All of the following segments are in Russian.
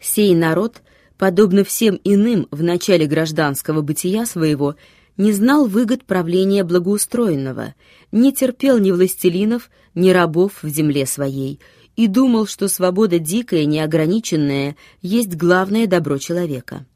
Сей народ, подобно всем иным в начале гражданского бытия своего, не знал выгод правления благоустроенного, не терпел ни властелинов, ни рабов в земле своей и думал, что свобода дикая, неограниченная, есть главное добро человека.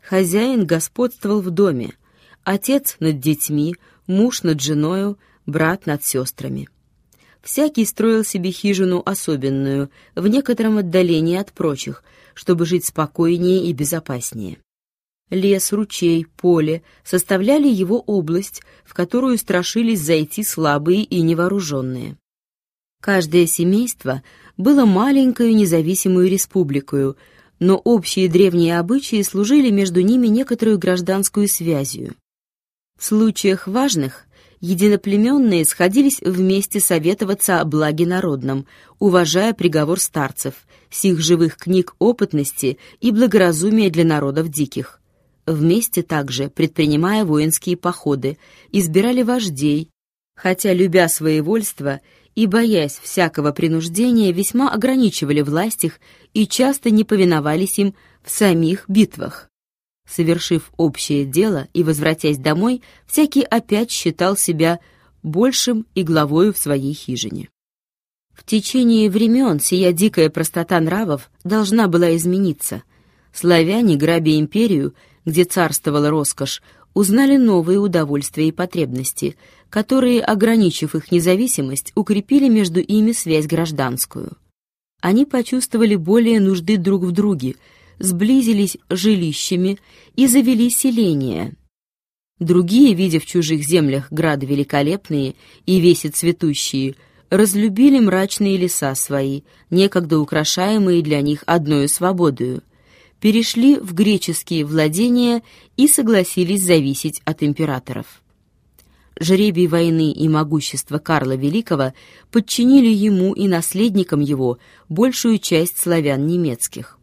Хозяин господствовал в доме, отец над детьми, муж над женою, брат над сестрами. Всякий строил себе хижину особенную, в некотором отдалении от прочих, чтобы жить спокойнее и безопаснее. Лес, ручей, поле составляли его область, в которую страшились зайти слабые и невооруженные. Каждое семейство было маленькою независимую республикою, но общие древние обычаи служили между ними некоторую гражданскую связью. В случаях важных единоплеменные сходились вместе советоваться о благе народном, уважая приговор старцев, сих живых книг опытности и благоразумия для народов диких. Вместе также, предпринимая воинские походы, избирали вождей, хотя, любя своевольство и боясь всякого принуждения, весьма ограничивали власть их и часто не повиновались им в самих битвах. Совершив общее дело и возвратясь домой, всякий опять считал себя большим и главою в своей хижине. В течение времен сия дикая простота нравов должна была измениться. Славяне, грабя империю, где царствовала роскошь, узнали новые удовольствия и потребности, которые, ограничив их независимость, укрепили между ими связь гражданскую. Они почувствовали более нужды друг в друге, сблизились жилищами и завели селения. Другие, видя в чужих землях грады великолепные и веси цветущие, разлюбили мрачные леса свои, некогда украшаемые для них одною свободою, перешли в греческие владения и согласились зависеть от императоров. Жребий войны и могущество Карла Великого подчинили ему и наследникам его большую часть славян немецких.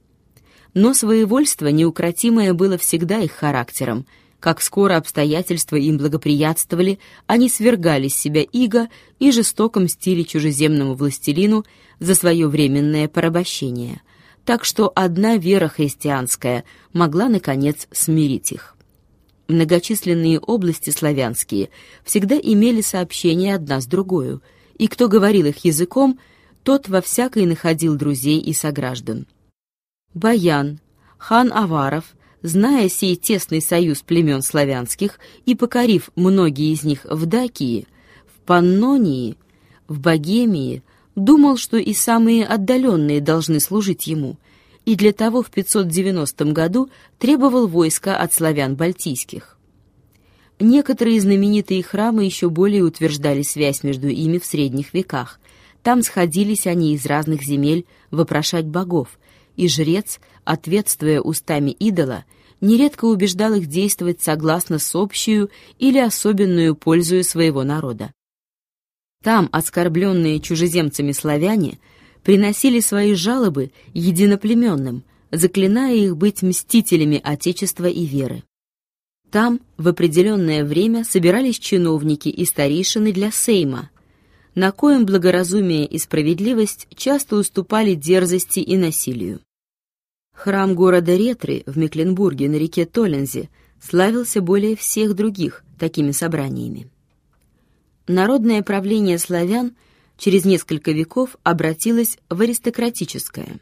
Но своевольство неукротимое было всегда их характером. Как скоро обстоятельства им благоприятствовали, они свергали с себя иго и жестоко мстили чужеземному властелину за свое временное порабощение. Так что одна вера христианская могла, наконец, смирить их. Многочисленные области славянские всегда имели сообщение одна с другой, и кто говорил их языком, тот во всякой находил друзей и сограждан. Баян, хан Аваров, зная сей тесный союз племен славянских и покорив многие из них в Дакии, в Паннонии, в Богемии, думал, что и самые отдаленные должны служить ему, и для того в 590 году требовал войска от славян бальтийских. Некоторые знаменитые храмы еще более утверждали связь между ими в средних веках. Там сходились они из разных земель вопрошать богов, и жрец, ответствуя устами идола, нередко убеждал их действовать согласно с общую или особенную пользою своего народа. Там оскорбленные чужеземцами славяне приносили свои жалобы единоплеменным, заклиная их быть мстителями Отечества и веры. Там в определенное время собирались чиновники и старейшины для Сейма, на коем благоразумие и справедливость часто уступали дерзости и насилию. Храм города Ретры в Мекленбурге на реке Толензе славился более всех других такими собраниями. Народное правление славян через несколько веков обратилось в аристократическое.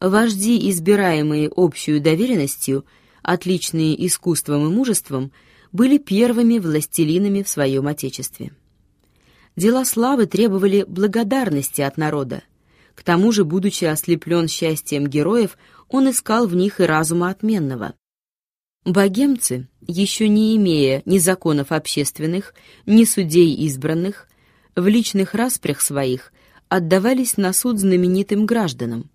Вожди, избираемые общую доверенностью, отличные искусством и мужеством, были первыми властелинами в своем отечестве. Дела славы требовали благодарности от народа. К тому же, будучи ослеплен счастьем героев, он искал в них и разума отменного. Богемцы, еще не имея ни законов общественных, ни судей избранных, в личных распрях своих отдавались на суд знаменитым гражданам,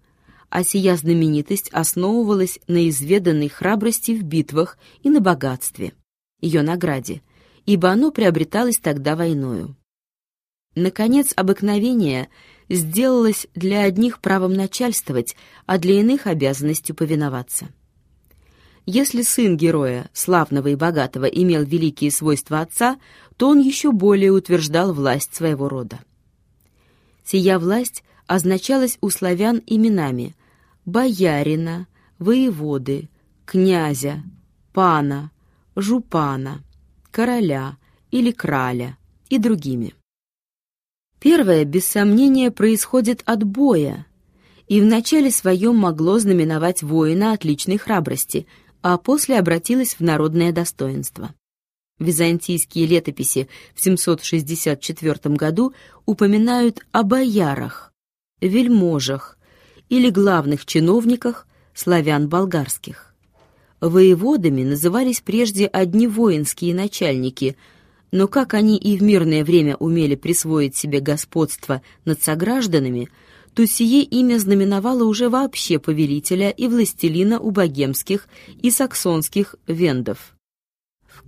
а сия знаменитость основывалась на изведанной храбрости в битвах и на богатстве, ее награде, ибо оно приобреталось тогда войною. Наконец, обыкновение сделалось для одних правом начальствовать, а для иных обязанностью повиноваться. Если сын героя, славного и богатого, имел великие свойства отца, то он еще более утверждал власть своего рода. Сия власть означалась у славян именами боярина, воеводы, князя, пана, жупана, короля или краля и другими. Первое, без сомнения, происходит от боя, и в начале своем могло знаменовать воина отличной храбрости, а после обратилось в народное достоинство. Византийские летописи в 764 году упоминают о боярах, вельможах или главных чиновниках славян-болгарских. Воеводами назывались прежде одни воинские начальники, но как они и в мирное время умели присвоить себе господство над согражданами, то сие имя знаменовало уже вообще повелителя и властелина у богемских и саксонских вендов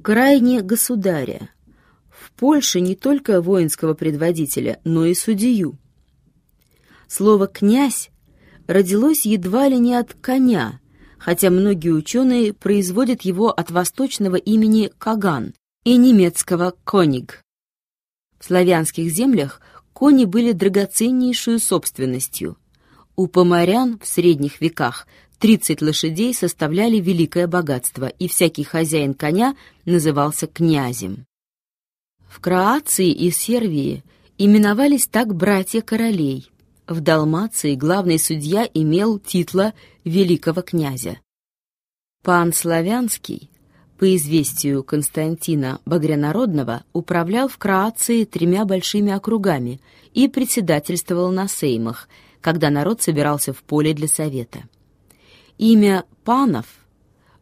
крайне государя. В Польше не только воинского предводителя, но и судью. Слово «князь» родилось едва ли не от коня, хотя многие ученые производят его от восточного имени Каган и немецкого «коник». В славянских землях кони были драгоценнейшую собственностью. У поморян в средних веках 30 лошадей составляли великое богатство, и всякий хозяин коня назывался князем. В Кроации и Сервии именовались так братья королей. В Далмации главный судья имел титла великого князя. Пан Славянский, по известию Константина Багрянародного, управлял в Кроации тремя большими округами и председательствовал на сеймах, когда народ собирался в поле для совета. Имя панов,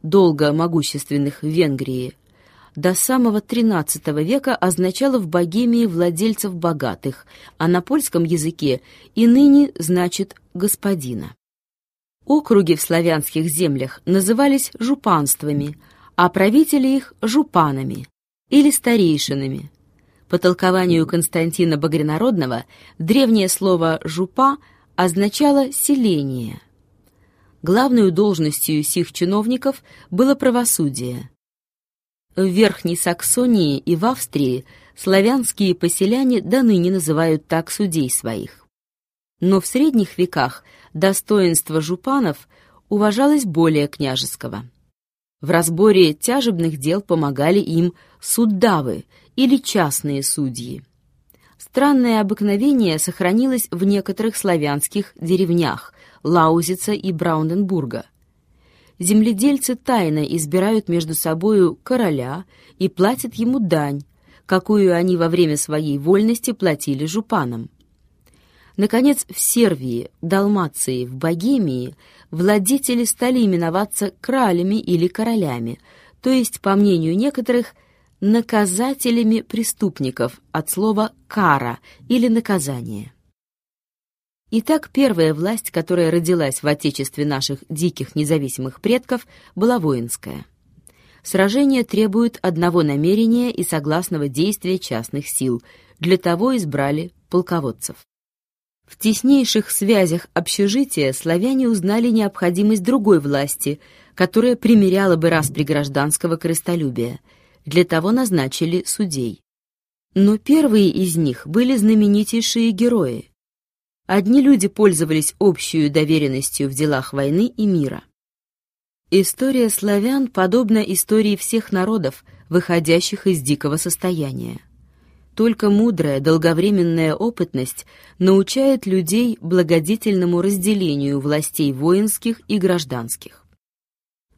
долго могущественных в Венгрии, до самого XIII века означало в Богемии владельцев богатых, а на польском языке и ныне значит «господина». Округи в славянских землях назывались жупанствами, а правители их – жупанами или старейшинами. По толкованию Константина Багрянародного древнее слово «жупа» означало «селение», главной должностью сих чиновников было правосудие. В Верхней Саксонии и в Австрии славянские поселяне до ныне называют так судей своих. Но в средних веках достоинство жупанов уважалось более княжеского. В разборе тяжебных дел помогали им суддавы или частные судьи. Странное обыкновение сохранилось в некоторых славянских деревнях, Лаузица и Брауненбурга. Земледельцы тайно избирают между собою короля и платят ему дань, какую они во время своей вольности платили жупанам. Наконец, в Сервии, Далмации, в Богемии владетели стали именоваться кралями или королями, то есть, по мнению некоторых, наказателями преступников от слова «кара» или «наказание». Итак, первая власть, которая родилась в отечестве наших диких независимых предков, была воинская. Сражение требует одного намерения и согласного действия частных сил. Для того избрали полководцев. В теснейших связях общежития славяне узнали необходимость другой власти, которая примеряла бы распри гражданского крестолюбия. Для того назначили судей. Но первые из них были знаменитейшие герои. Одни люди пользовались общей доверенностью в делах войны и мира. История славян подобна истории всех народов, выходящих из дикого состояния. Только мудрая, долговременная опытность научает людей благодетельному разделению властей воинских и гражданских.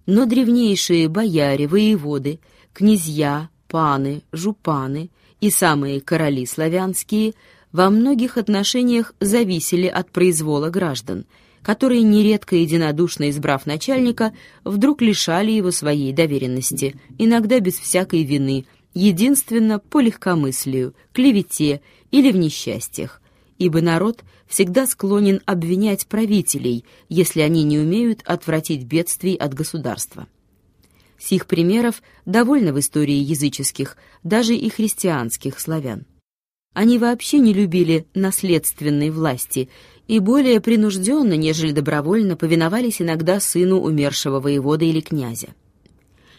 Но древнейшие бояре, воеводы, князья, паны, жупаны и самые короли славянские – во многих отношениях зависели от произвола граждан, которые, нередко единодушно избрав начальника, вдруг лишали его своей доверенности, иногда без всякой вины, единственно по легкомыслию, клевете или в несчастьях, ибо народ всегда склонен обвинять правителей, если они не умеют отвратить бедствий от государства. Сих примеров довольно в истории языческих, даже и христианских славян. Они вообще не любили наследственной власти и более принужденно, нежели добровольно, повиновались иногда сыну умершего воевода или князя.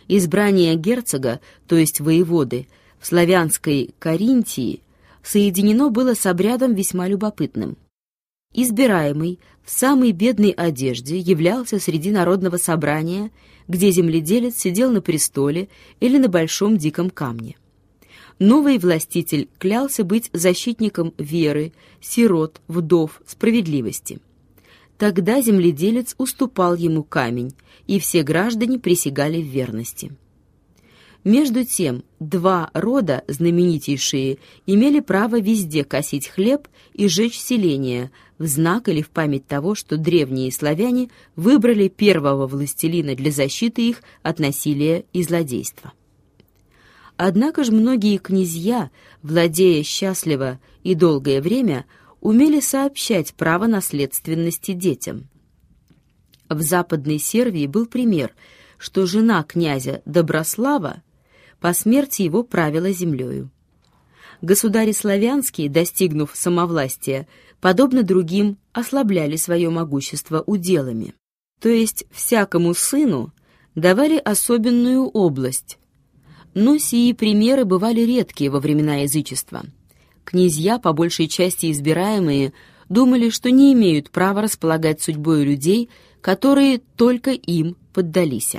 Избрание герцога, то есть воеводы, в славянской Каринтии соединено было с обрядом весьма любопытным. избираемый в самой бедной одежде являлся среди народного собрания, где земледелец сидел на престоле или на большом диком камне. Новый властитель клялся быть защитником веры, сирот, вдов, справедливости. Тогда земледелец уступал ему камень, и все граждане присягали в верности. Между тем, два рода, знаменитейшие, имели право везде косить хлеб и жечь селения, в знак или в память того, что древние славяне выбрали первого властелина для защиты их от насилия и злодейства. Однако же многие князья, владея счастливо и долгое время, умели сообщать право наследственности детям. В Западной Сервии был пример, что жена князя Доброслава по смерти его правила землею. Государи славянские, достигнув самовластия, подобно другим, ослабляли свое могущество уделами. То есть всякому сыну давали особенную область. Но сии примеры бывали редкие во времена язычества. Князья, по большей части избираемые, думали, что не имеют права располагать судьбой людей, которые только им поддались.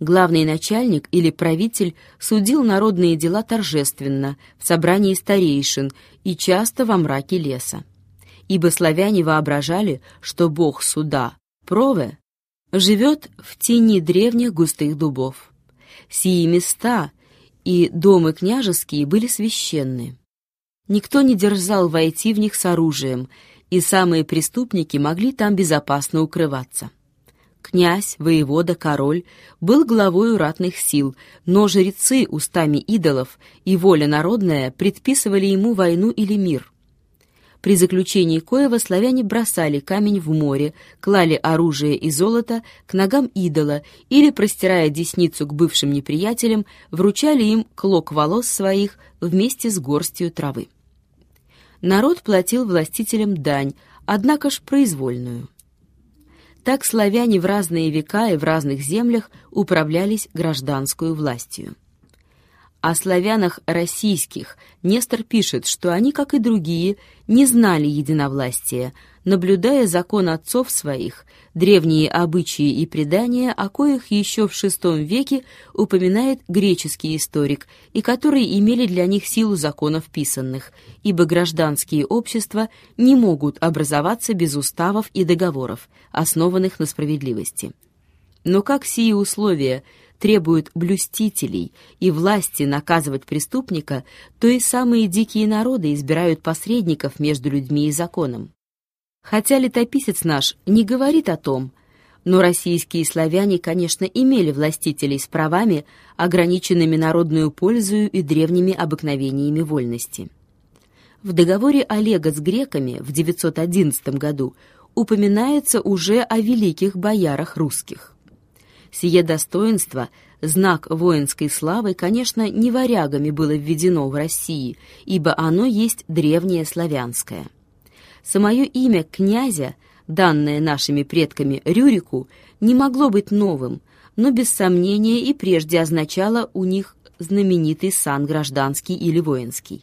Главный начальник или правитель судил народные дела торжественно, в собрании старейшин и часто во мраке леса. Ибо славяне воображали, что бог суда, Прове, живет в тени древних густых дубов. Сии места и домы княжеские были священны. Никто не дерзал войти в них с оружием, и самые преступники могли там безопасно укрываться. Князь, воевода, король был главой ратных сил, но жрецы устами идолов и воля народная предписывали ему войну или мир. При заключении Коева славяне бросали камень в море, клали оружие и золото к ногам идола или, простирая десницу к бывшим неприятелям, вручали им клок волос своих вместе с горстью травы. Народ платил властителям дань, однако ж произвольную. Так славяне в разные века и в разных землях управлялись гражданскую властью. О славянах российских Нестор пишет, что они, как и другие, не знали единовластия, наблюдая закон отцов своих, древние обычаи и предания, о коих еще в VI веке упоминает греческий историк, и которые имели для них силу законов писанных, ибо гражданские общества не могут образоваться без уставов и договоров, основанных на справедливости. Но как сии условия – требуют блюстителей и власти наказывать преступника, то и самые дикие народы избирают посредников между людьми и законом. Хотя летописец наш не говорит о том, но российские славяне, конечно, имели властителей с правами, ограниченными народную пользою и древними обыкновениями вольности. В договоре Олега с греками в 911 году упоминается уже о великих боярах русских. Сие достоинство, знак воинской славы, конечно, не варягами было введено в России, ибо оно есть древнее славянское. Самое имя князя, данное нашими предками Рюрику, не могло быть новым, но без сомнения и прежде означало у них знаменитый сан гражданский или воинский.